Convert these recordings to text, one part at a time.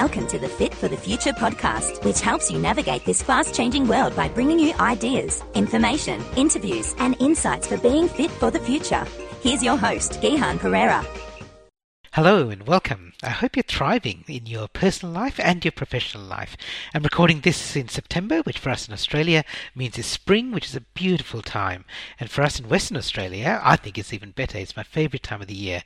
Welcome to the Fit for the Future podcast, which helps you navigate this fast changing world by bringing you ideas, information, interviews, and insights for being fit for the future. Here's your host, Gihan Perera. Hello and welcome. I hope you're thriving in your personal life and your professional life. I'm recording this in September, which for us in Australia means it's spring, which is a beautiful time. And for us in Western Australia, I think it's even better. It's my favourite time of the year.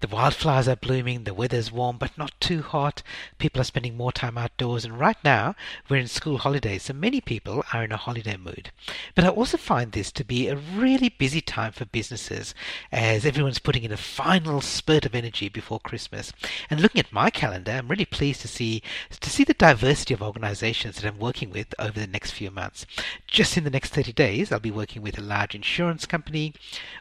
The wildflowers are blooming, the weather's warm but not too hot. People are spending more time outdoors, and right now we're in school holidays, so many people are in a holiday mood. But I also find this to be a really busy time for businesses as everyone's putting in a final spurt of energy before Christmas. And looking at my calendar, I'm really pleased to see to see the diversity of organizations that I'm working with over the next few months. Just in the next 30 days, I'll be working with a large insurance company,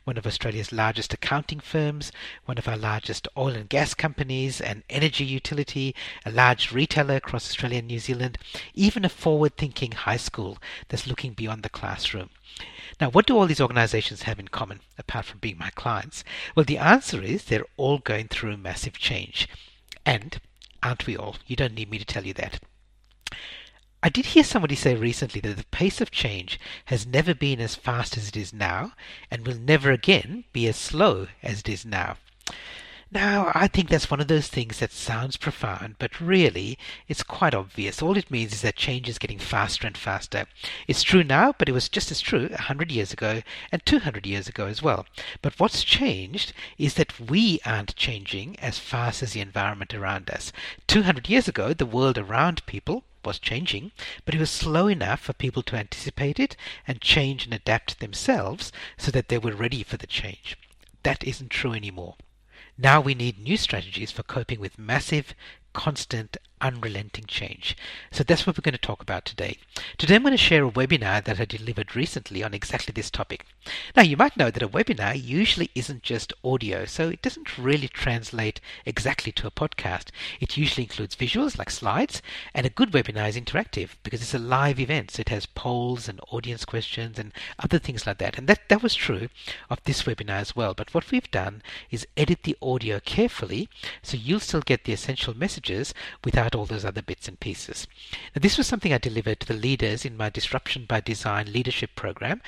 one of Australia's largest accounting firms, one of our largest oil and gas companies, an energy utility, a large retailer across Australia and New Zealand, even a forward-thinking high school that's looking beyond the classroom. Now, what do all these organizations have in common, apart from being my clients? Well, the answer is they're all going through massive change. And aren't we all? You don't need me to tell you that. I did hear somebody say recently that the pace of change has never been as fast as it is now, and will never again be as slow as it is now. Now, I think that's one of those things that sounds profound, but really, it's quite obvious. All it means is that change is getting faster and faster. It's true now, but it was just as true 100 years ago and 200 years ago as well. But what's changed is that we aren't changing as fast as the environment around us. 200 years ago, the world around people was changing, but it was slow enough for people to anticipate it and change and adapt themselves so that they were ready for the change. That isn't true anymore. Now we need new strategies for coping with massive, constant, unrelenting change. So that's what we're going to talk about today. Today I'm going to share a webinar that I delivered recently on exactly this topic. Now you might know that a webinar usually isn't just audio, so it doesn't really translate exactly to a podcast. It usually includes visuals like slides, and a good webinar is interactive because it's a live event, so it has polls and audience questions and other things like that. And that, that was true of this webinar as well. But what we've done is edit the audio carefully so you'll still get the essential without all those other bits and pieces. Now, this was something I delivered to the leaders in my Disruption by Design leadership program,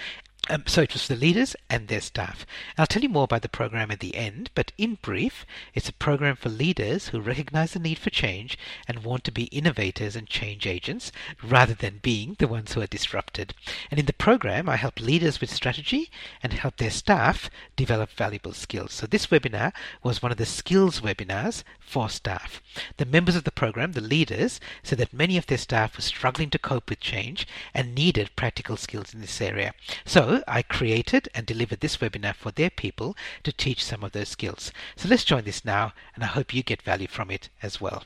um, so it was for the leaders and their staff. I'll tell you more about the program at the end, but in brief, it's a program for leaders who recognize the need for change and want to be innovators and change agents rather than being the ones who are disrupted. And in the program, I help leaders with strategy and help their staff develop valuable skills. So this webinar was one of the skills webinars for staff. The members of the program, the leaders, said that many of their staff were struggling to cope with change and needed practical skills in this area. So I created and delivered this webinar for their people to teach some of those skills. So let's join this now, and I hope you get value from it as well.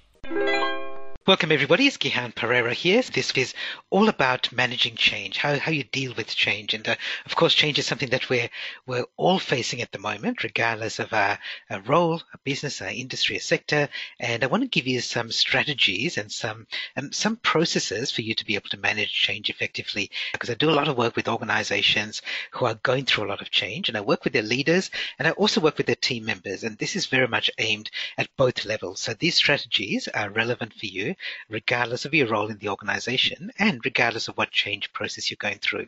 Welcome everybody, it's Gihan Perera here. This is all about managing change, how, how you deal with change. And uh, of course, change is something that we're, we're all facing at the moment, regardless of our, our role, a business, our industry, a sector. And I want to give you some strategies and some, um, some processes for you to be able to manage change effectively. Because I do a lot of work with organizations who are going through a lot of change and I work with their leaders and I also work with their team members. And this is very much aimed at both levels. So these strategies are relevant for you regardless of your role in the organization and regardless of what change process you're going through.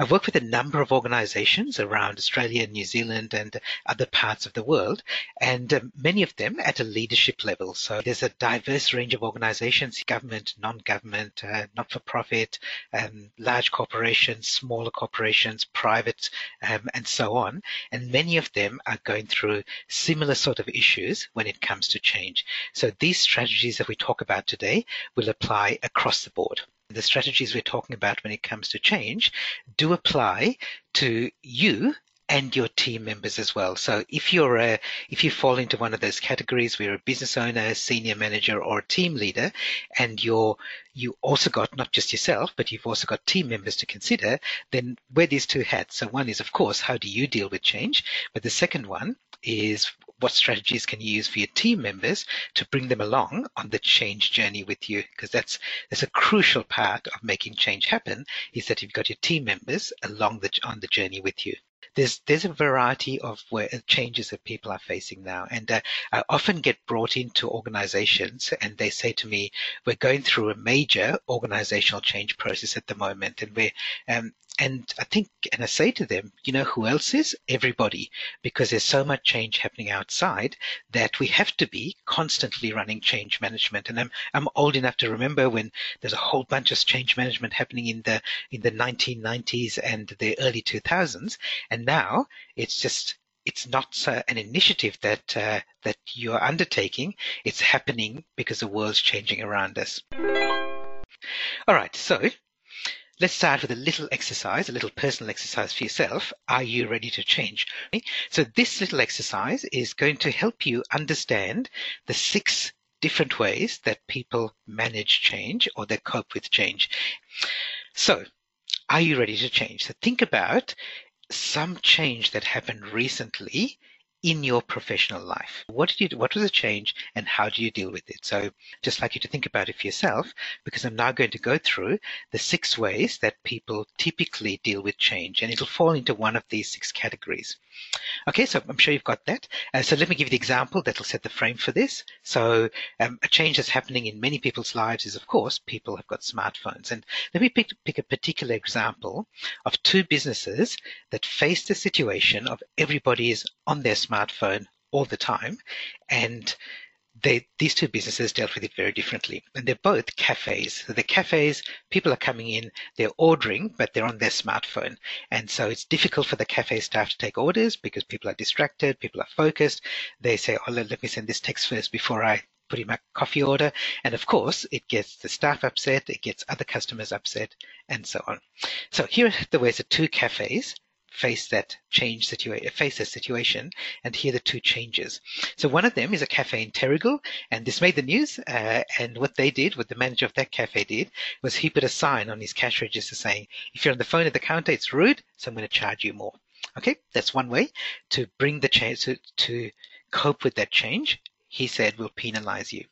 I've worked with a number of organizations around Australia, New Zealand, and other parts of the world, and um, many of them at a leadership level. So there's a diverse range of organizations government, non government, uh, not for profit, um, large corporations, smaller corporations, private, um, and so on. And many of them are going through similar sort of issues when it comes to change. So these strategies that we talk about today will apply across the board the strategies we're talking about when it comes to change do apply to you and your team members as well. So if you're a, if you fall into one of those categories, where you're a business owner, a senior manager, or a team leader, and you're you also got not just yourself, but you've also got team members to consider, then wear these two hats. So one is, of course, how do you deal with change? But the second one is what strategies can you use for your team members to bring them along on the change journey with you? Because that's that's a crucial part of making change happen is that you've got your team members along the on the journey with you. there's there's a variety of where, changes that people are facing now, and uh, I often get brought into organizations, and they say to me, "We're going through a major organizational change process at the moment, and we're um, and I think, and I say to them, you know, who else is? Everybody, because there's so much change happening outside that we have to be constantly running change management. And I'm, I'm old enough to remember when there's a whole bunch of change management happening in the, in the 1990s and the early 2000s. And now it's just, it's not uh, an initiative that uh, that you're undertaking. It's happening because the world's changing around us. All right, so Let's start with a little exercise, a little personal exercise for yourself. Are you ready to change? So this little exercise is going to help you understand the six different ways that people manage change or they cope with change. So are you ready to change? So think about some change that happened recently in your professional life. What did you what was the change and how do you deal with it? So just like you to think about it for yourself, because I'm now going to go through the six ways that people typically deal with change, and it'll fall into one of these six categories. Okay, so I'm sure you've got that. Uh, so let me give you the example that'll set the frame for this. So um, a change that's happening in many people's lives is, of course, people have got smartphones. And let me pick, pick a particular example of two businesses that face the situation of everybody is on their smartphone all the time. And they, these two businesses dealt with it very differently. And they're both cafes. So the cafes, people are coming in, they're ordering, but they're on their smartphone. And so it's difficult for the cafe staff to take orders because people are distracted, people are focused. They say, oh, let, let me send this text first before I put in my coffee order. And of course, it gets the staff upset, it gets other customers upset, and so on. So here are the ways that two cafes face that change situation, face that situation, and hear the two changes. So one of them is a cafe in Terrigal, and this made the news. Uh, and what they did, what the manager of that cafe did, was he put a sign on his cash register saying, "If you're on the phone at the counter, it's rude, so I'm going to charge you more." Okay, that's one way to bring the change to, to cope with that change. He said, "We'll penalize you."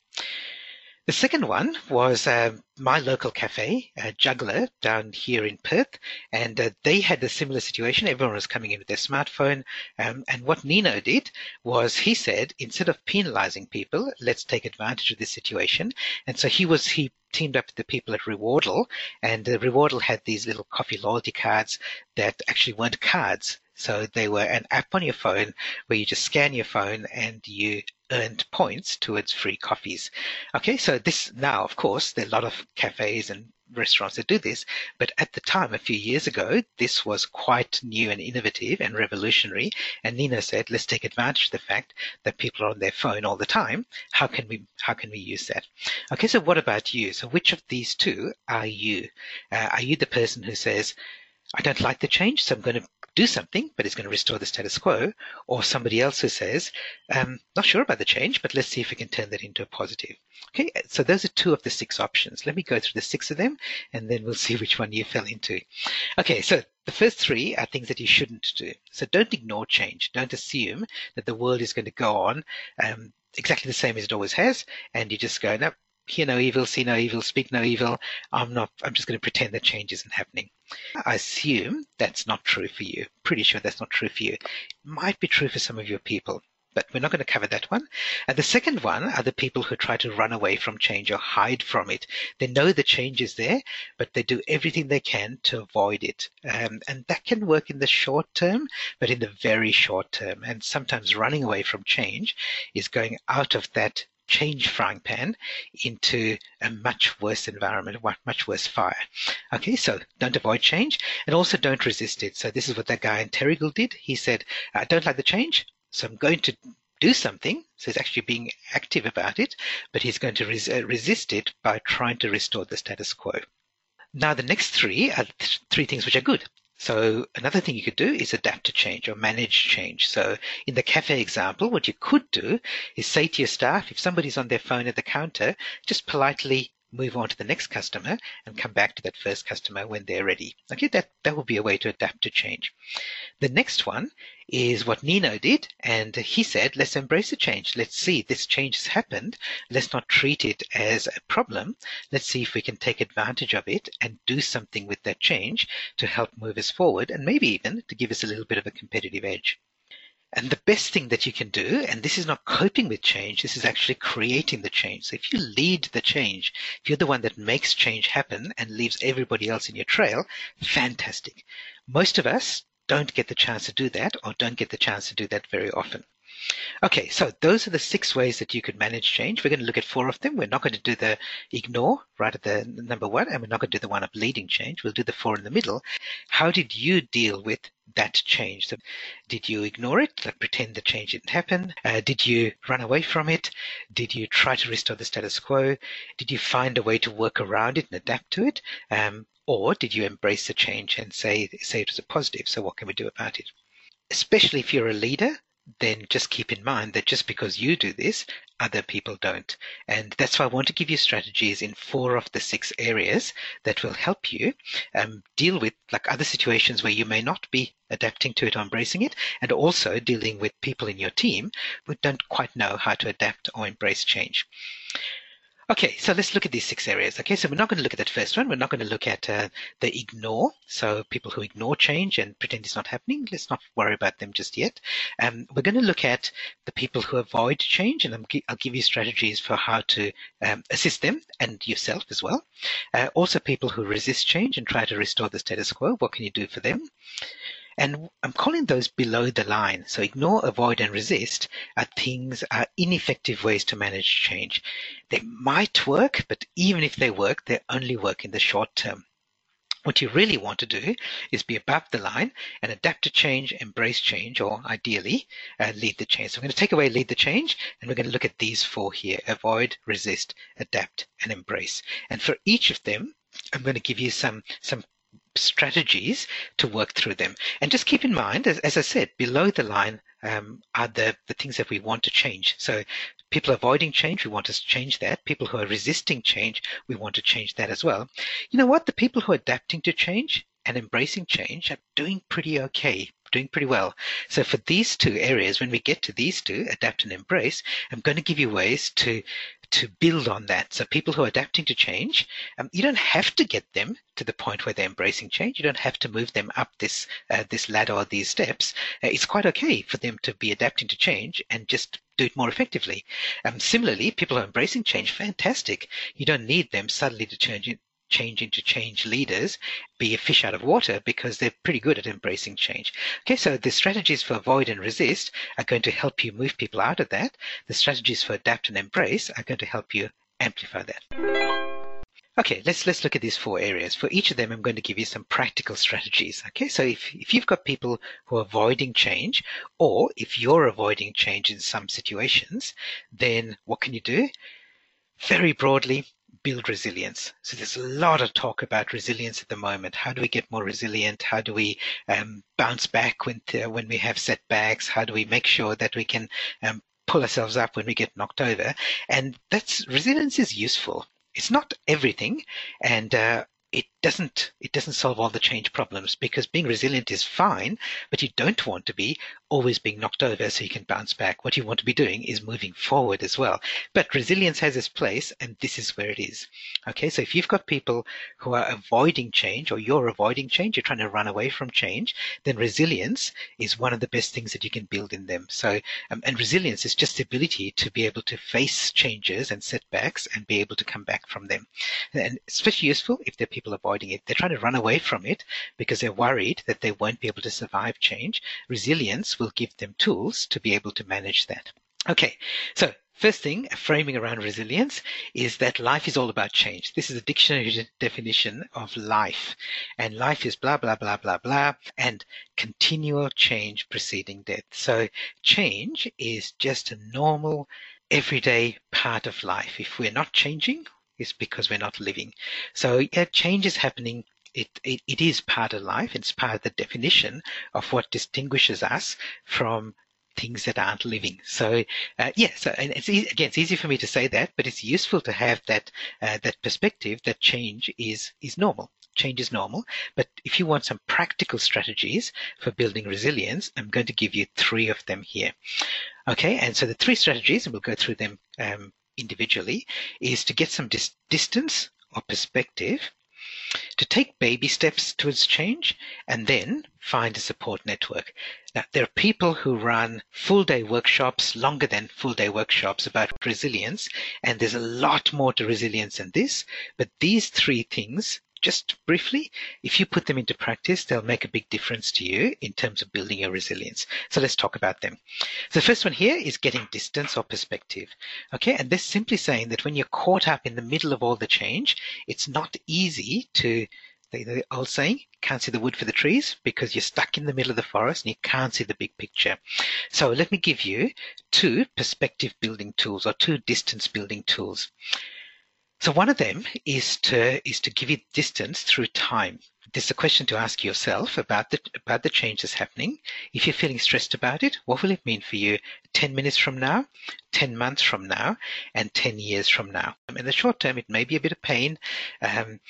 The second one was uh, my local cafe, uh, Juggler, down here in Perth, and uh, they had a similar situation. Everyone was coming in with their smartphone, um, and what Nino did was he said, instead of penalizing people, let's take advantage of this situation. And so he was he teamed up with the people at Rewardle, and uh, Rewardle had these little coffee loyalty cards that actually weren't cards. So they were an app on your phone where you just scan your phone and you earned points towards free coffees. Okay, so this now, of course, there are a lot of cafes and restaurants that do this, but at the time, a few years ago, this was quite new and innovative and revolutionary. And Nino said, let's take advantage of the fact that people are on their phone all the time. How can we, how can we use that? Okay, so what about you? So which of these two are you? Uh, are you the person who says, I don't like the change, so I'm going to do something, but it's going to restore the status quo, or somebody else who says, um, not sure about the change, but let's see if we can turn that into a positive. Okay, so those are two of the six options. Let me go through the six of them, and then we'll see which one you fell into. Okay, so the first three are things that you shouldn't do. So don't ignore change. Don't assume that the world is going to go on um, exactly the same as it always has, and you just go, no, hear no evil, see no evil, speak no evil. I'm not, I'm just going to pretend that change isn't happening. I assume that's not true for you. Pretty sure that's not true for you. It might be true for some of your people, but we're not going to cover that one. And the second one are the people who try to run away from change or hide from it. They know the change is there, but they do everything they can to avoid it. Um, and that can work in the short term, but in the very short term. And sometimes running away from change is going out of that change frying pan into a much worse environment, a much worse fire. Okay, so don't avoid change and also don't resist it. So this is what that guy in Terrigal did. He said, I don't like the change, so I'm going to do something. So he's actually being active about it, but he's going to res- uh, resist it by trying to restore the status quo. Now, the next three are th- three things which are good. So another thing you could do is adapt to change or manage change. So in the cafe example, what you could do is say to your staff, if somebody's on their phone at the counter, just politely move on to the next customer and come back to that first customer when they're ready. Okay, that, that will be a way to adapt to change. The next one is what Nino did, and he said, let's embrace the change. Let's see this change has happened. Let's not treat it as a problem. Let's see if we can take advantage of it and do something with that change to help move us forward and maybe even to give us a little bit of a competitive edge. And the best thing that you can do, and this is not coping with change, this is actually creating the change. So if you lead the change, if you're the one that makes change happen and leaves everybody else in your trail, fantastic. Most of us don't get the chance to do that or don't get the chance to do that very often. Okay, so those are the six ways that you could manage change. We're going to look at four of them. We're not going to do the ignore right at the number one, and we're not going to do the one of leading change. We'll do the four in the middle. How did you deal with that change? So did you ignore it, like pretend the change didn't happen? Uh, did you run away from it? Did you try to restore the status quo? Did you find a way to work around it and adapt to it? Um, or did you embrace the change and say, say it was a positive? So what can we do about it? Especially if you're a leader, then just keep in mind that just because you do this, other people don't. And that's why I want to give you strategies in four of the six areas that will help you um, deal with like other situations where you may not be adapting to it or embracing it, and also dealing with people in your team who don't quite know how to adapt or embrace change. Okay, so let's look at these six areas. Okay, so we're not going to look at that first one. We're not going to look at uh, the ignore. So people who ignore change and pretend it's not happening, let's not worry about them just yet. Um, we're going to look at the people who avoid change, and i will give you strategies for how to um, assist them and yourself as well. Uh, also, people who resist change and try to restore the status quo. What can you do for them? And I'm calling those below the line. So ignore, avoid, and resist are things, are ineffective ways to manage change. They might work, but even if they work, they only work in the short term. What you really want to do is be above the line and adapt to change, embrace change, or ideally uh, lead the change. So I'm going to take away lead the change, and we're going to look at these four here: avoid, resist, adapt, and embrace. And for each of them, I'm going to give you some some strategies to work through them. And just keep in mind, as, as I said, below the line um, are the, the things that we want to change. So people avoiding change, we want to change that. People who are resisting change, we want to change that as well. You know what? The people who are adapting to change and embracing change are doing pretty okay doing pretty well. So for these two areas, when we get to these two, adapt and embrace, I'm going to give you ways to to build on that. So people who are adapting to change, um, you don't have to get them to the point where they're embracing change. You don't have to move them up this uh, this ladder or these steps. Uh, it's quite okay for them to be adapting to change and just do it more effectively. Um, similarly, people who are embracing change, fantastic. You don't need them suddenly to change change into change leaders be a fish out of water because they're pretty good at embracing change. Okay, so the strategies for avoid and resist are going to help you move people out of that. The strategies for adapt and embrace are going to help you amplify that. Okay, let's let's look at these four areas. For each of them, I'm going to give you some practical strategies. Okay, so if, if you've got people who are avoiding change, or if you're avoiding change in some situations, then what can you do? Very broadly, build resilience. So there's a lot of talk about resilience at the moment. How do we get more resilient? How do we um, bounce back when when we have setbacks? How do we make sure that we can um, pull ourselves up when we get knocked over? And that's resilience is useful. It's not everything, and uh, it doesn't it doesn't solve all the change problems because being resilient is fine, but you don't want to be always being knocked over so you can bounce back. What you want to be doing is moving forward as well. But resilience has its place, and this is where it is. Okay, so if you've got people who are avoiding change or you're avoiding change, you're trying to run away from change, then resilience is one of the best things that you can build in them. So, um, and resilience is just the ability to be able to face changes and setbacks and be able to come back from them. And especially useful if there are people avoiding avoiding it. They're trying to run away from it because they're worried that they won't be able to survive change. Resilience will give them tools to be able to manage that. Okay, so First thing, framing around resilience is that life is all about change. This is a dictionary definition of life. And life is blah, blah, blah, blah, blah, and continual change preceding death. So change is just a normal, everyday part of life. If we're not changing, is because we're not living. So yeah, change is happening. It, it, it is part of life. It's part of the definition of what distinguishes us from things that aren't living. So, uh, yeah, so and it's easy, again, it's easy for me to say that, but it's useful to have that uh, that perspective that change is is normal. Change is normal, but if you want some practical strategies for building resilience, I'm going to give you three of them here. Okay, and so the three strategies, and we'll go through them um, individually, is to get some dis- distance or perspective to take baby steps towards change and then find a support network. Now, there are people who run full day workshops, longer than full day workshops about resilience, and there's a lot more to resilience than this. But these three things just briefly, if you put them into practice, they'll make a big difference to you in terms of building your resilience. So let's talk about them. So the first one here is getting distance or perspective. Okay. And this simply saying that when you're caught up in the middle of all the change, it's not easy to the, the old saying, can't see the wood for the trees because you're stuck in the middle of the forest and you can't see the big picture. So let me give you two perspective building tools or two distance building tools. So one of them is to is to give you distance through time. There's a question to ask yourself about the about the change that's happening. If you're feeling stressed about it, what will it mean for you 10 minutes from now, 10 months from now, and 10 years from now? In the short term, it may be a bit of pain. Um,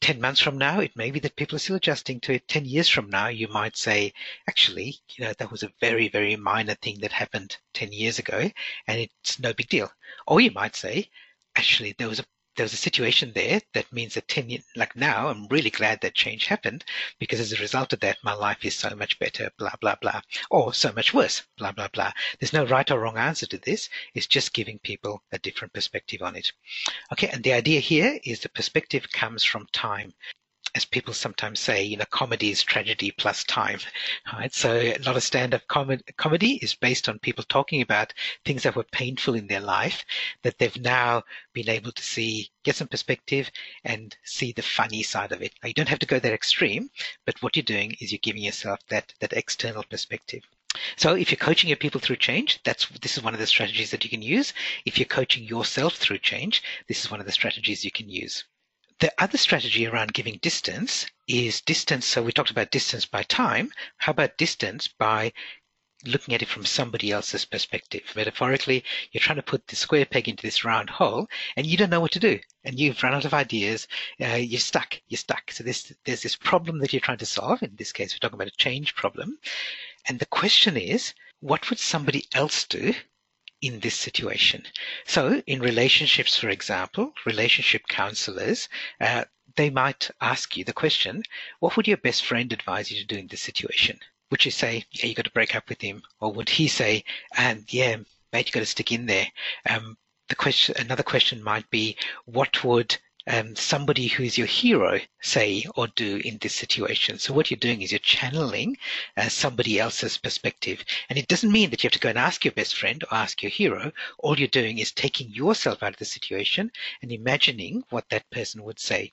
10 months from now, it may be that people are still adjusting to it. 10 years from now, you might say, actually, you know, that was a very, very minor thing that happened 10 years ago, and it's no big deal. Or you might say, actually, there was a there was a situation there that means that 10 years, like now, I'm really glad that change happened because as a result of that, my life is so much better, blah, blah, blah, or so much worse, blah, blah, blah. There's no right or wrong answer to this. It's just giving people a different perspective on it. Okay. And the idea here is the perspective comes from time as people sometimes say, you know, comedy is tragedy plus time, right? So a lot of stand-up com- comedy is based on people talking about things that were painful in their life that they've now been able to see, get some perspective and see the funny side of it. Now, you don't have to go that extreme, but what you're doing is you're giving yourself that, that external perspective. So if you're coaching your people through change, that's this is one of the strategies that you can use. If you're coaching yourself through change, this is one of the strategies you can use. The other strategy around giving distance is distance. So we talked about distance by time. How about distance by looking at it from somebody else's perspective. Metaphorically, you're trying to put the square peg into this round hole and you don't know what to do. And you've run out of ideas. Uh, you're stuck. You're stuck. So there's, there's this problem that you're trying to solve. In this case, we're talking about a change problem. And the question is, what would somebody else do in this situation. So, in relationships, for example, relationship counselors, uh, they might ask you the question, what would your best friend advise you to do in this situation? Would you say, yeah, you got to break up with him? Or would he say, and yeah, mate, you got to stick in there? Um, the question, another question might be, what would um, somebody who's your hero say or do in this situation. So what you're doing is you're channeling uh, somebody else's perspective. And it doesn't mean that you have to go and ask your best friend or ask your hero. All you're doing is taking yourself out of the situation and imagining what that person would say.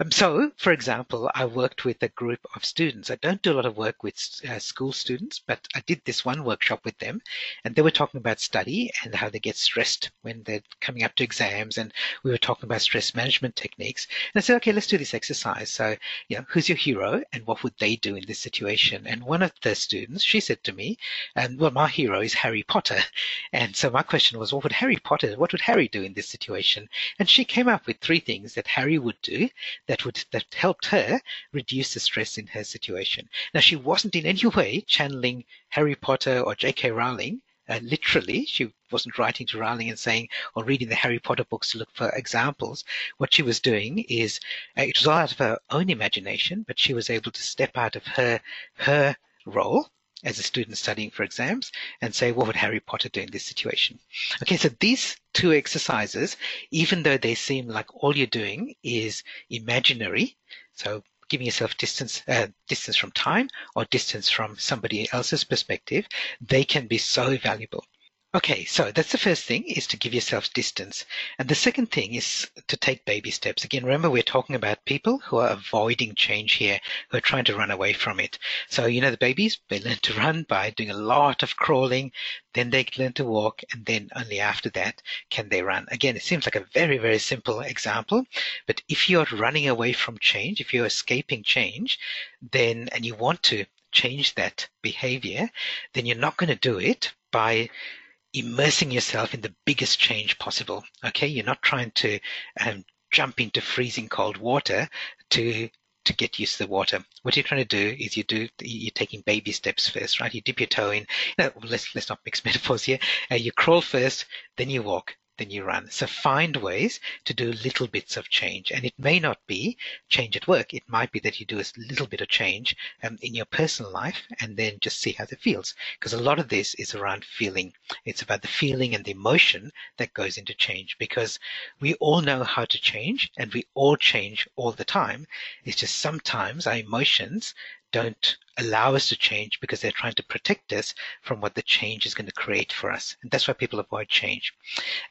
Um, so, for example, I worked with a group of students. I don't do a lot of work with uh, school students, but I did this one workshop with them and they were talking about study and how they get stressed when they're coming up to exams. And we were talking about stress management techniques. And I said, okay, let's do this exercise. So, you know, who's your hero and what would they do in this situation? And one of the students, she said to me, um, well, my hero is Harry Potter. And so my question was, what would Harry Potter, what would Harry do in this situation? And she came up with three things that Harry would do that would, that helped her reduce the stress in her situation. Now, she wasn't in any way channeling Harry Potter or J.K. Rowling uh, literally. She wasn't writing to Rowling and saying or reading the Harry Potter books to look for examples. What she was doing is uh, it was all out of her own imagination, but she was able to step out of her her role as a student studying for exams and say, what would Harry Potter do in this situation? Okay, so these two exercises, even though they seem like all you're doing is imaginary, so giving yourself distance, uh, distance from time or distance from somebody else's perspective, they can be so valuable. Okay, so that's the first thing is to give yourself distance. And the second thing is to take baby steps. Again, remember we're talking about people who are avoiding change here, who are trying to run away from it. So, you know, the babies, they learn to run by doing a lot of crawling, then they learn to walk, and then only after that can they run. Again, it seems like a very, very simple example, but if you're running away from change, if you're escaping change, then, and you want to change that behavior, then you're not going to do it by immersing yourself in the biggest change possible. Okay, you're not trying to um, jump into freezing cold water to to get used to the water. What you're trying to do is you do you're taking baby steps first, right? You dip your toe in. No, let's let's not mix metaphors here. Uh, you crawl first, then you walk, you run. So find ways to do little bits of change. And it may not be change at work. It might be that you do a little bit of change um, in your personal life and then just see how it feels. Because a lot of this is around feeling. It's about the feeling and the emotion that goes into change because we all know how to change and we all change all the time. It's just sometimes our emotions don't allow us to change because they're trying to protect us from what the change is going to create for us. And that's why people avoid change.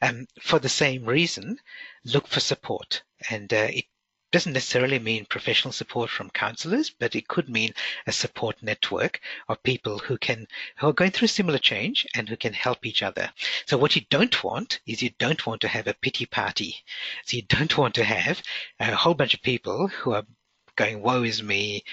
Um, for the same reason, look for support. And uh, it doesn't necessarily mean professional support from counselors, but it could mean a support network of people who can who are going through similar change and who can help each other. So what you don't want is you don't want to have a pity party. So you don't want to have a whole bunch of people who are going, woe is me,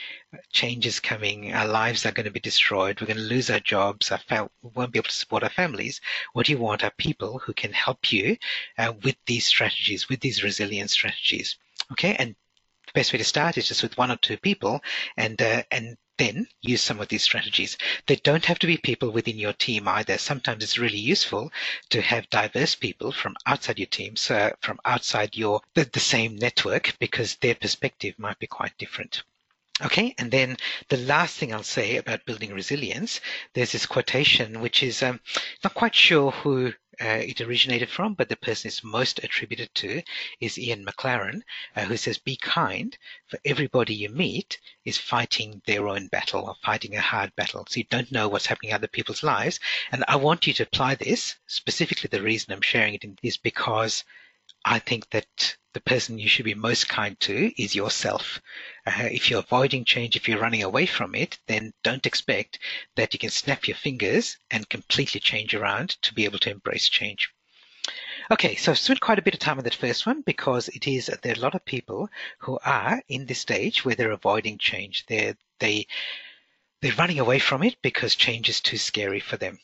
change is coming, our lives are going to be destroyed, we're going to lose our jobs, our fam- we won't be able to support our families. What do you want? Are people who can help you uh, with these strategies, with these resilience strategies. Okay, and the best way to start is just with one or two people and uh, and then use some of these strategies. They don't have to be people within your team either. Sometimes it's really useful to have diverse people from outside your team, so from outside your the, the same network, because their perspective might be quite different. Okay, and then the last thing I'll say about building resilience, there's this quotation which is um, not quite sure who uh, it originated from, but the person it's most attributed to is Ian Maclaren, uh, who says, Be kind, for everybody you meet is fighting their own battle or fighting a hard battle. So you don't know what's happening in other people's lives. And I want you to apply this. Specifically, the reason I'm sharing it is because I think that the person you should be most kind to is yourself. Uh, if you're avoiding change, if you're running away from it, then don't expect that you can snap your fingers and completely change around to be able to embrace change. Okay, so I've spent quite a bit of time on that first one because it is there are a lot of people who are in this stage where they're avoiding change. They're they they're running away from it because change is too scary for them.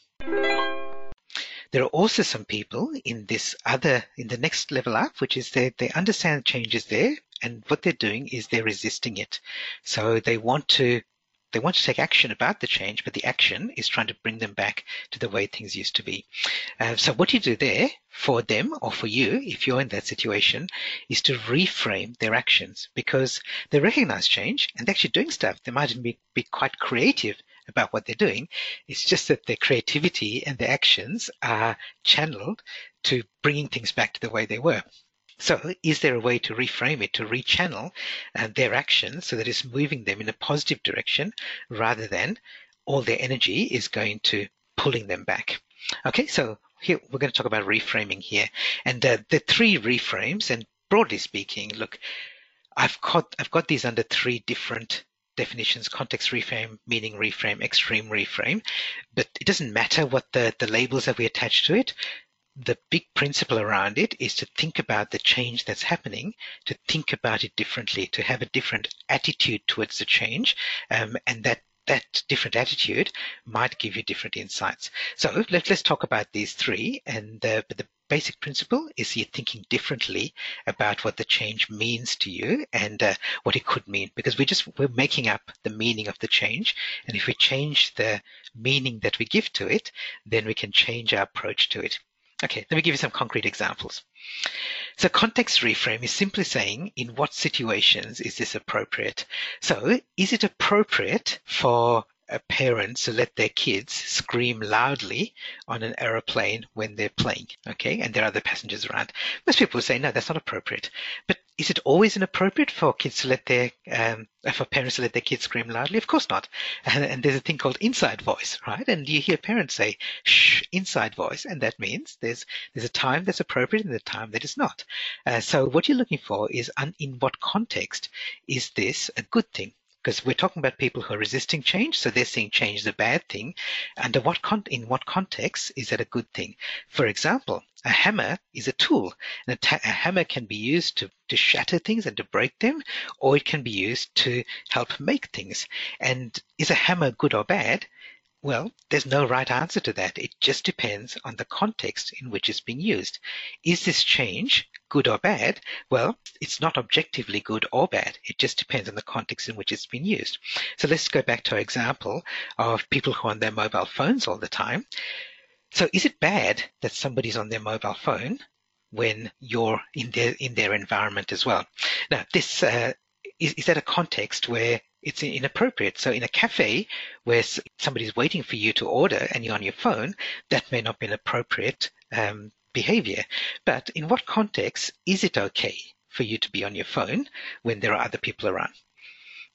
There are also some people in this other, in the next level up, which is that they understand change is there and what they're doing is they're resisting it. So they want to they want to take action about the change, but the action is trying to bring them back to the way things used to be. Uh, so what you do there for them or for you, if you're in that situation, is to reframe their actions because they recognize change and they're actually doing stuff. They might be, be quite creative about what they're doing. It's just that their creativity and their actions are channeled to bringing things back to the way they were. So, is there a way to reframe it, to rechannel uh, their actions so that it's moving them in a positive direction rather than all their energy is going to pulling them back? Okay, so here we're going to talk about reframing here. And uh, the three reframes, and broadly speaking, look, I've got I've got these under three different definitions, context reframe, meaning reframe, extreme reframe. But it doesn't matter what the, the labels that we attach to it. The big principle around it is to think about the change that's happening, to think about it differently, to have a different attitude towards the change, um, and that that different attitude might give you different insights. So let, us talk about these three. And uh, the basic principle is you're thinking differently about what the change means to you and uh, what it could mean because we just we're making up the meaning of the change and if we change the meaning that we give to it then we can change our approach to it okay let me give you some concrete examples so context reframe is simply saying in what situations is this appropriate so is it appropriate for a parent to let their kids scream loudly on an aeroplane when they're playing, okay, and there are other passengers around. Most people would say, no, that's not appropriate. But is it always inappropriate for kids to let their, um, for parents to let their kids scream loudly? Of course not. And, and there's a thing called inside voice, right? And you hear parents say, shh, inside voice. And that means there's, there's a time that's appropriate and a time that is not. Uh, so what you're looking for is un, in what context is this a good thing? Because we're talking about people who are resisting change, so they're seeing change as a bad thing. Under what con- in what context is that a good thing? For example, a hammer is a tool, and a, ta- a hammer can be used to, to shatter things and to break them, or it can be used to help make things. And is a hammer good or bad? Well, there's no right answer to that. It just depends on the context in which it's being used. Is this change good or bad? Well, it's not objectively good or bad. It just depends on the context in which it's been used. So let's go back to our example of people who are on their mobile phones all the time. So is it bad that somebody's on their mobile phone when you're in their in their environment as well? Now, this uh, is, is that a context where it's inappropriate. So in a cafe where somebody's waiting for you to order and you're on your phone, that may not be an appropriate um, behavior. But in what context is it okay for you to be on your phone when there are other people around?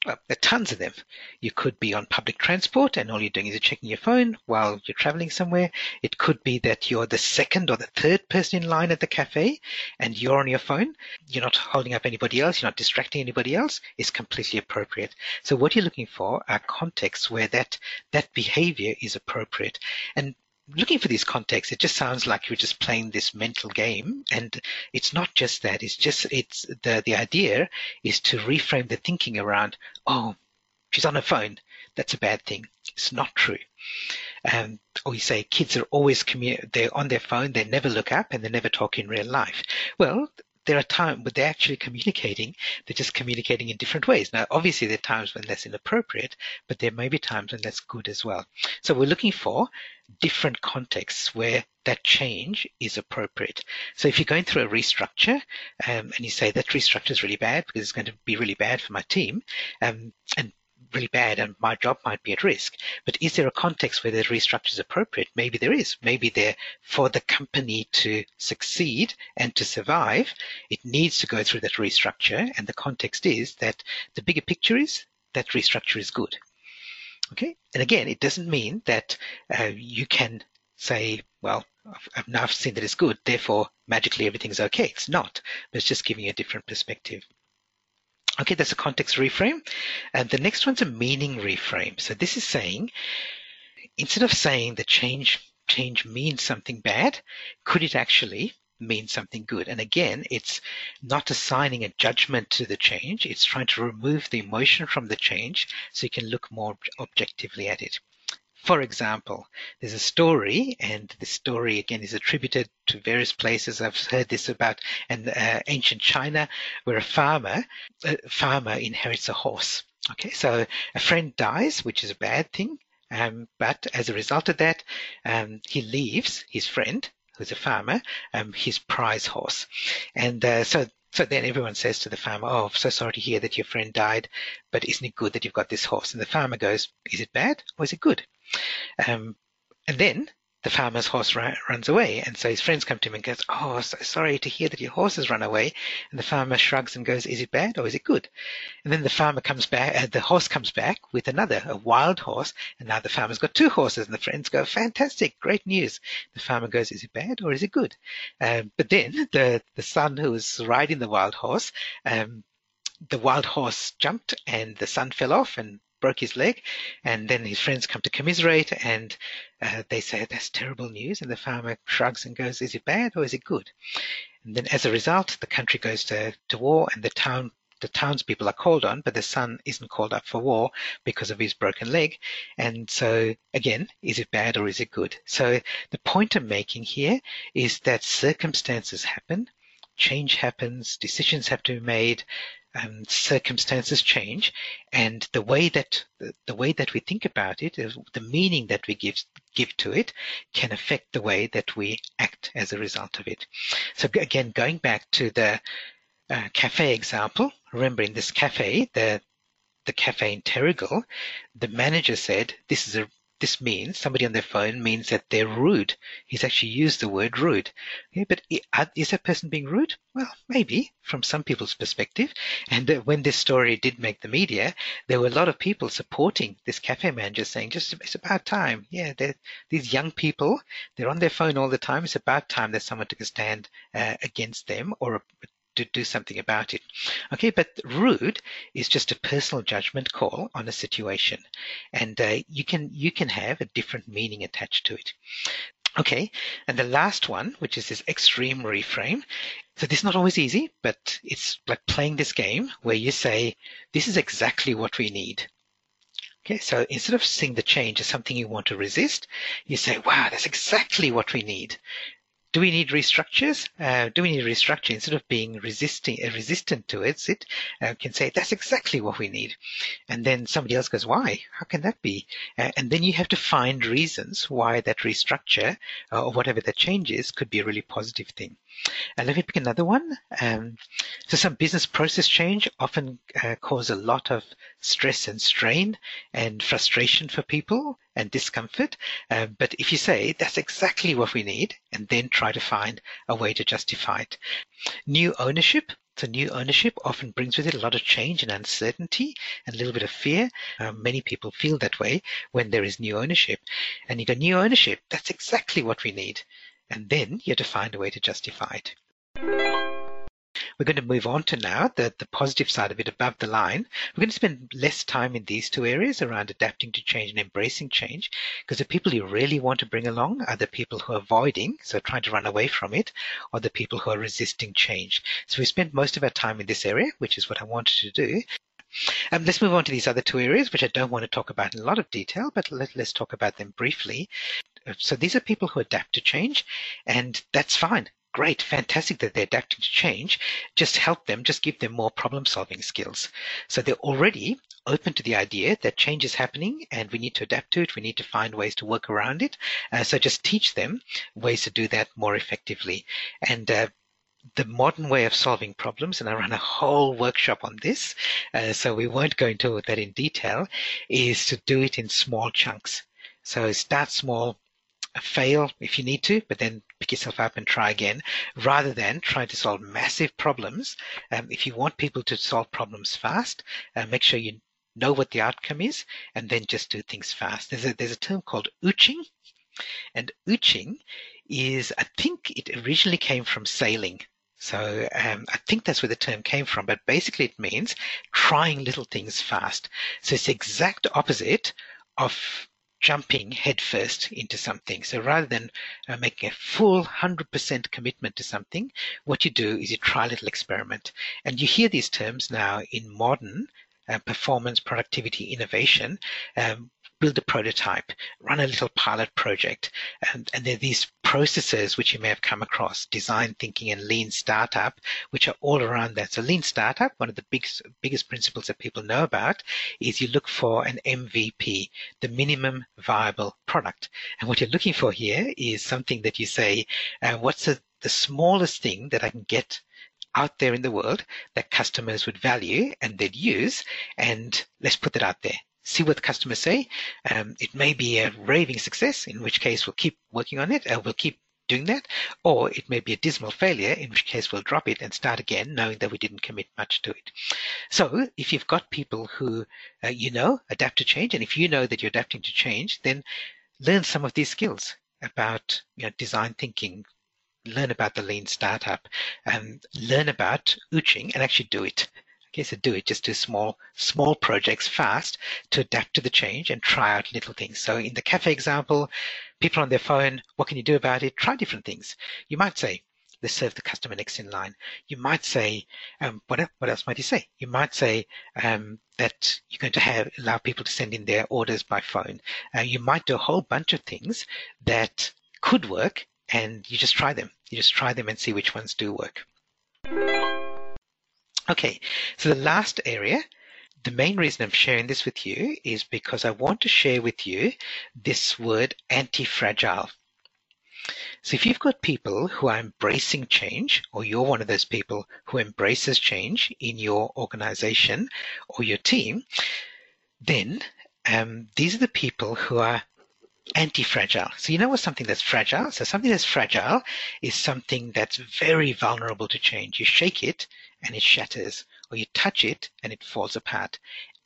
There are tons of them. You could be on public transport and all you're doing is checking your phone while you're traveling somewhere. It could be that you're the second or the third person in line at the cafe and you're on your phone. You're not holding up anybody else. You're not distracting anybody else. It's completely appropriate. So what you're looking for are contexts where that, that behavior is appropriate. And looking for these contexts, it just sounds like you're just playing this mental game. And it's not just that. It's just, it's the, the idea is to reframe the thinking around, oh, she's on her phone. That's a bad thing. It's not true. Um, or you say kids are always they're on their phone, they never look up and they never talk in real life. Well, there are times when they're actually communicating, they're just communicating in different ways. Now, obviously, there are times when that's inappropriate, but there may be times when that's good as well. So we're looking for different contexts where that change is appropriate. So if you're going through a restructure um, and you say that restructure is really bad because it's going to be really bad for my team, um, and really bad and my job might be at risk. But is there a context where the restructure is appropriate? Maybe there is. Maybe there for the company to succeed and to survive, it needs to go through that restructure. And the context is that the bigger picture is that restructure is good. Okay. And again, it doesn't mean that uh, you can say, well, I've now seen that it's good, therefore magically everything's okay. It's not, but it's just giving you a different perspective. Okay, that's a context reframe. And the next one's a meaning reframe. So this is saying, instead of saying that change change means something bad, could it actually mean something good? And again, it's not assigning a judgment to the change. It's trying to remove the emotion from the change so you can look more objectively at it. For example, there's a story, and the story again is attributed to various places. I've heard this about in uh, ancient China, where a farmer, a farmer inherits a horse. Okay, so a friend dies, which is a bad thing, um, but as a result of that, um, he leaves his friend, who's a farmer, um, his prize horse, and uh, so so then everyone says to the farmer, Oh, so sorry to hear that your friend died, but isn't it good that you've got this horse? And the farmer goes, Is it bad or is it good? Um, and then the farmer's horse ra- runs away. And so his friends come to him and goes, Oh, so sorry to hear that your horse has run away. And the farmer shrugs and goes, Is it bad or is it good? And then the farmer comes back, uh, the horse comes back with another, a wild horse. And now the farmer's got two horses and the friends go, Fantastic, great news. The farmer goes, Is it bad or is it good? Um, but then the, the son who was riding the wild horse, um, the wild horse jumped and the son fell off and broke his leg. And then his friends come to commiserate and uh, they say, that's terrible news. And the farmer shrugs and goes, is it bad or is it good? And then as a result, the country goes to, to war and the town the townspeople are called on, but the son isn't called up for war because of his broken leg. And so, again, is it bad or is it good? So, the point I'm making here is that circumstances happen, change happens, decisions have to be made, um, circumstances change, and the way that the, way that we think about it, the meaning that we give give to it, can affect the way that we act as a result of it. So again, going back to the uh, cafe example, remember in this cafe, the the cafe in Terrigal, the manager said, "This is a this means somebody on their phone means that they're rude. He's actually used the word rude. Okay, but is that person being rude? Well, maybe from some people's perspective. And when this story did make the media, there were a lot of people supporting this cafe manager saying, just it's about time. Yeah, these young people, they're on their phone all the time. It's about time that someone took a stand uh, against them or to do something about it. Okay, but rude is just a personal judgment call on a situation, and uh, you can you can have a different meaning attached to it. Okay, and the last one, which is this extreme reframe. So this is not always easy, but it's like playing this game where you say, this is exactly what we need. Okay, so instead of seeing the change as something you want to resist, you say, wow, that's exactly what we need do we need restructures? Uh, do we need restructure instead of being resisting uh, resistant to it? It uh, can say that's exactly what we need, and then somebody else goes, "Why? How can that be?" Uh, and then you have to find reasons why that restructure uh, or whatever that change is could be a really positive thing. And let me pick another one. Um, so some business process change often uh, cause a lot of stress and strain and frustration for people and discomfort. Uh, but if you say that's exactly what we need, and then try to find a way to justify it. New ownership. So new ownership often brings with it a lot of change and uncertainty and a little bit of fear. Um, many people feel that way when there is new ownership. And you go, new ownership, that's exactly what we need and then you have to find a way to justify it. We're going to move on to now the, the positive side of it above the line. We're going to spend less time in these two areas around adapting to change and embracing change because the people you really want to bring along are the people who are avoiding, so trying to run away from it, or the people who are resisting change. So we spent most of our time in this area, which is what I wanted to do. Um, let's move on to these other two areas, which I don't want to talk about in a lot of detail, but let, us talk about them briefly. So these are people who adapt to change, and that's fine. Great, fantastic that they're adapting to change. Just help them, just give them more problem solving skills. So they're already open to the idea that change is happening and we need to adapt to it. We need to find ways to work around it. Uh, so just teach them ways to do that more effectively. And uh, the modern way of solving problems, and I run a whole workshop on this, uh, so we won't go into that in detail, is to do it in small chunks. So start small, fail if you need to, but then pick yourself up and try again, rather than trying to solve massive problems. Um, if you want people to solve problems fast, uh, make sure you know what the outcome is, and then just do things fast. There's a there's a term called ooching, and ooching is I think it originally came from sailing. So um, I think that's where the term came from, but basically it means trying little things fast. So it's the exact opposite of jumping headfirst into something. So rather than uh, making a full 100% commitment to something, what you do is you try a little experiment. And you hear these terms now in modern uh, performance, productivity, innovation, um, build a prototype, run a little pilot project. And, and there are these processes which you may have come across, design thinking and lean startup, which are all around that. So lean startup, one of the biggest, biggest principles that people know about is you look for an MVP, the minimum viable product. And what you're looking for here is something that you say, uh, what's the, the smallest thing that I can get out there in the world that customers would value and they'd use, and let's put that out there see what the customers say. Um, it may be a raving success, in which case we'll keep working on it. Uh, we'll keep doing that, or it may be a dismal failure, in which case we'll drop it and start again, knowing that we didn't commit much to it. So, if you've got people who uh, you know adapt to change, and if you know that you're adapting to change, then learn some of these skills about you know, design thinking, learn about the lean startup, and learn about ooching, and actually do it. So do it. Just do small, small projects fast to adapt to the change and try out little things. So in the cafe example, people on their phone, what can you do about it? Try different things. You might say, let's serve the customer next in line. You might say, um, what, what else might you say? You might say um, that you're going to have allow people to send in their orders by phone. Uh, you might do a whole bunch of things that could work, and you just try them. You just try them and see which ones do work. Okay, so the last area, the main reason I'm sharing this with you is because I want to share with you this word anti-fragile. So if you've got people who are embracing change, or you're one of those people who embraces change in your organization or your team, then um, these are the people who are anti-fragile. So you know what's something that's fragile? So something that's fragile is something that's very vulnerable to change. You shake it and it shatters, or you touch it and it falls apart.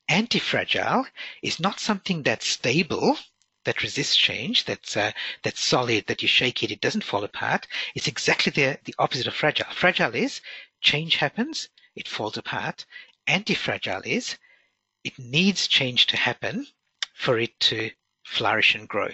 Anti-fragile is not something that's stable, that resists change, that's uh, that's solid, that you shake it, it doesn't fall apart. It's exactly the the opposite of fragile. Fragile is change happens, it falls apart. Anti-fragile is it needs change to happen for it to flourish and grow.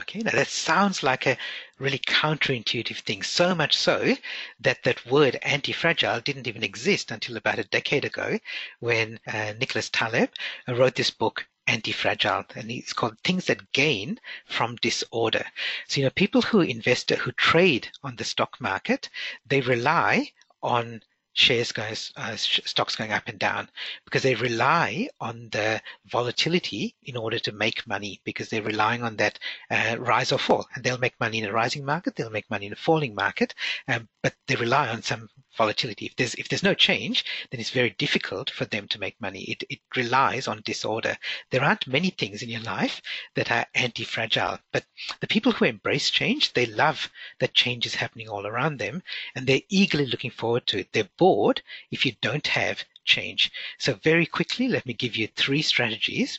Okay, now that sounds like a really counterintuitive thing, so much so that that word anti-fragile didn't even exist until about a decade ago when uh, Nicholas Taleb wrote this book, Anti-Fragile, and it's called Things That Gain from Disorder. So, you know, people who invest, who trade on the stock market, they rely on shares goes uh, stocks going up and down because they rely on the volatility in order to make money because they're relying on that uh, rise or fall. And they'll make money in a rising market they'll make money in a falling market um, but they rely on some volatility if there's if there's no change then it's very difficult for them to make money it, it relies on disorder there aren't many things in your life that are anti-fragile but the people who embrace change they love that change is happening all around them and they're eagerly looking forward to it they're bored if you don't have change. So very quickly, let me give you three strategies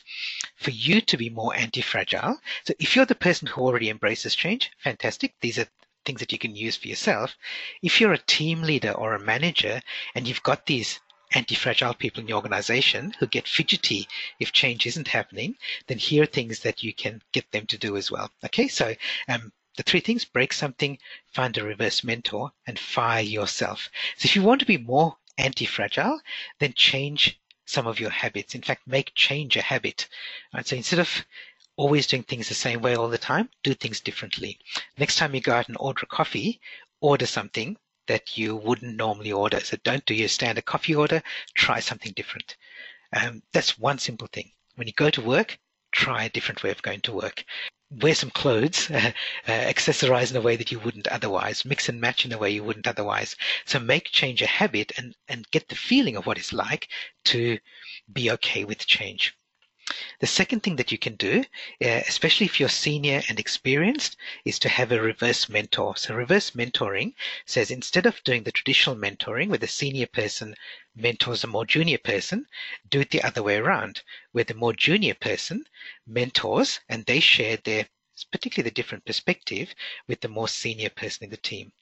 for you to be more anti-fragile. So if you're the person who already embraces change, fantastic. These are things that you can use for yourself. If you're a team leader or a manager and you've got these anti-fragile people in your organization who get fidgety if change isn't happening, then here are things that you can get them to do as well. Okay, so um, the three things break something, find a reverse mentor, and fire yourself. So if you want to be more anti fragile, then change some of your habits. In fact, make change a habit. Right? So instead of always doing things the same way all the time, do things differently. Next time you go out and order a coffee, order something that you wouldn't normally order. So don't do your standard coffee order, try something different. Um, that's one simple thing. When you go to work, try a different way of going to work wear some clothes, uh, uh, accessorize in a way that you wouldn't otherwise, mix and match in a way you wouldn't otherwise. So make change a habit and, and get the feeling of what it's like to be okay with change. The second thing that you can do, uh, especially if you're senior and experienced, is to have a reverse mentor. So reverse mentoring says instead of doing the traditional mentoring where the senior person mentors a more junior person, do it the other way around, where the more junior person mentors and they share their particularly the different perspective with the more senior person in the team.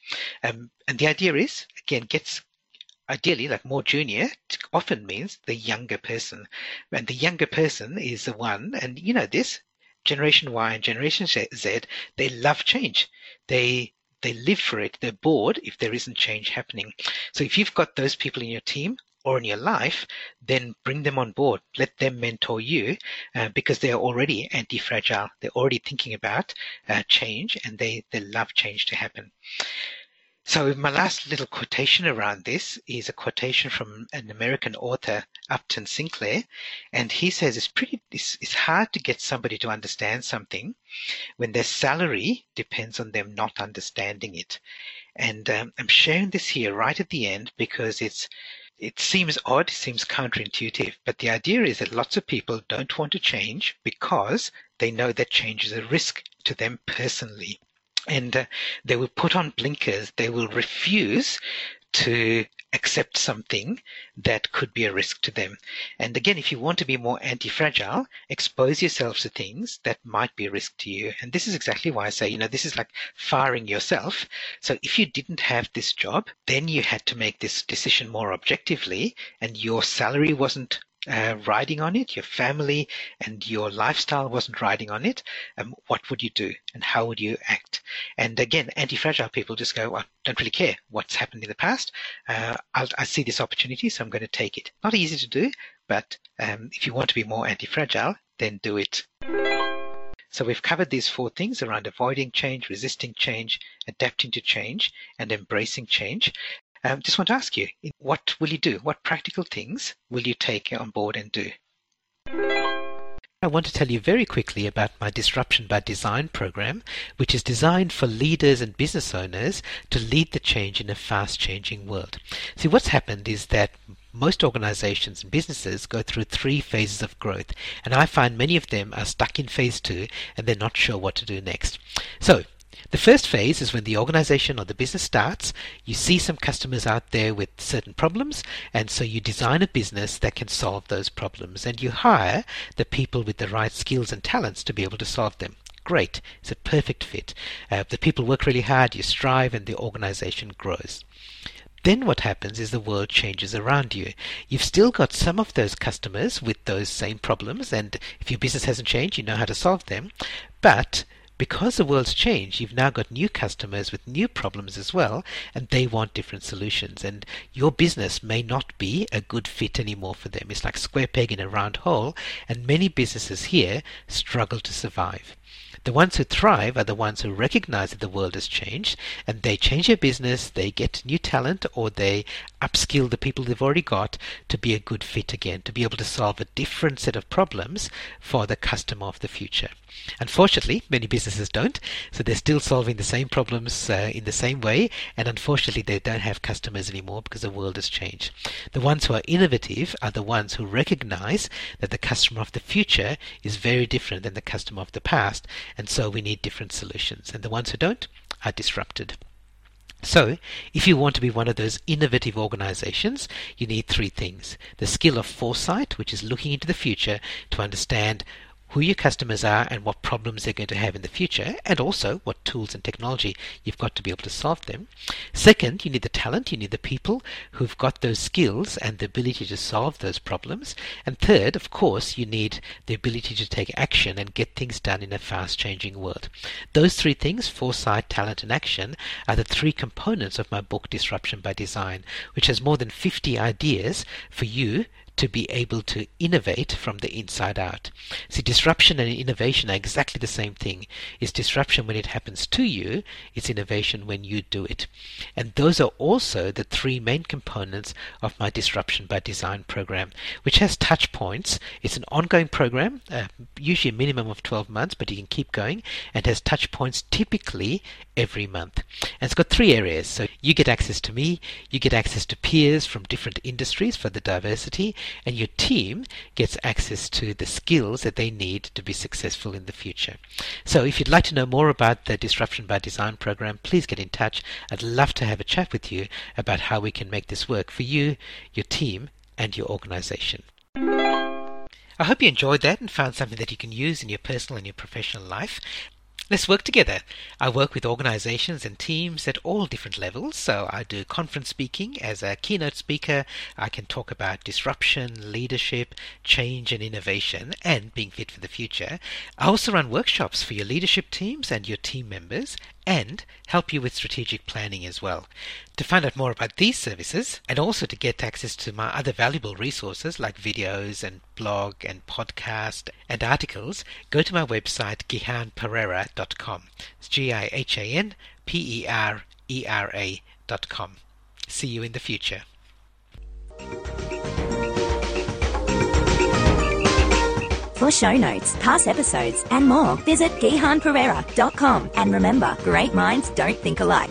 Um, and the idea is, again, gets ideally like more junior often means the younger person. And the younger person is the one and you know this generation y and generation z they love change. They they live for it. They're bored if there isn't change happening. So if you've got those people in your team or in your life then bring them on board. Let them mentor you uh, because they're already anti-fragile. They're already thinking about uh, change and they they love change to happen so my last little quotation around this is a quotation from an American author, Upton Sinclair, and he says it's pretty it's, it's hard to get somebody to understand something when their salary depends on them not understanding it. And um, I'm sharing this here right at the end because it's it seems odd, it seems counterintuitive, but the idea is that lots of people don't want to change because they know that change is a risk to them personally and uh, they will put on blinkers. They will refuse to accept something that could be a risk to them. And again, if you want to be more anti-fragile, expose yourselves to things that might be a risk to you. And this is exactly why I say, you know, this is like firing yourself. So if you didn't have this job, then you had to make this decision more objectively and your salary wasn't uh, riding on it, your family and your lifestyle wasn't riding on it, um, what would you do and how would you act? And again, anti-fragile people just go, well, I don't really care what's happened in the past. Uh, i see this opportunity, so I'm going to take it. Not easy to do, but um, if you want to be more anti-fragile, then do it. So we've covered these four things around avoiding change, resisting change, adapting to change, and embracing change. Um, just want to ask you, what will you do? What practical things will you take on board and do? I want to tell you very quickly about my Disruption by Design program, which is designed for leaders and business owners to lead the change in a fast changing world. See, what's happened is that most organizations and businesses go through three phases of growth, and I find many of them are stuck in phase two and they're not sure what to do next. So, the first phase is when the organization or the business starts. You see some customers out there with certain problems, and so you design a business that can solve those problems, and you hire the people with the right skills and talents to be able to solve them. Great, it's a perfect fit. Uh, the people work really hard, you strive, and the organization grows. then what happens is the world changes around you. You've still got some of those customers with those same problems, and if your business hasn't changed, you know how to solve them. But because the world's changed, you've now got new customers with new problems as well, and they want different solutions. And your business may not be a good fit anymore for them. It's like square peg in a round hole, and many businesses here struggle to survive. The ones who thrive are the ones who recognize that the world has changed and they change their business, they get new talent, or they upskill the people they've already got to be a good fit again, to be able to solve a different set of problems for the customer of the future. Unfortunately, many businesses don't, so they're still solving the same problems uh, in the same way, and unfortunately, they don't have customers anymore because the world has changed. The ones who are innovative are the ones who recognize that the customer of the future is very different than the customer of the past, and so we need different solutions. And the ones who don't are disrupted. So, if you want to be one of those innovative organizations, you need three things. The skill of foresight, which is looking into the future to understand who your customers are and what problems they're going to have in the future, and also what tools and technology you've got to be able to solve them. Second, you need the talent, you need the people who've got those skills and the ability to solve those problems. And third, of course, you need the ability to take action and get things done in a fast changing world. Those three things, foresight, talent, and action, are the three components of my book Disruption by Design, which has more than 50 ideas for you to be able to innovate from the inside out. See, disruption and innovation are exactly the same thing. It's disruption when it happens to you, it's innovation when you do it. And those are also the three main components of my Disruption by Design program, which has touch points. It's an ongoing program, uh, usually a minimum of 12 months, but you can keep going, and has touch points typically every month. And it's got three areas. So you get access to me, you get access to peers from different industries for the diversity, and your team gets access to the skills that they need to be successful in the future. So if you'd like to know more about the Disruption by Design program, please get in touch. I'd love to have a chat with you about how we can make this work for you, your team, and your organization. I hope you enjoyed that and found something that you can use in your personal and your professional life. Let's work together. I work with organizations and teams at all different levels. So I do conference speaking as a keynote speaker. I can talk about disruption, leadership, change and innovation and being fit for the future. I also run workshops for your leadership teams and your team members and help you with strategic planning as well. To find out more about these services and also to get access to my other valuable resources like videos and blog and podcast and articles, go to my website gihanperera.com. It's G I H A N P E R E R A.com. See you in the future. For show notes, past episodes, and more, visit gihanperera.com. And remember, great minds don't think alike.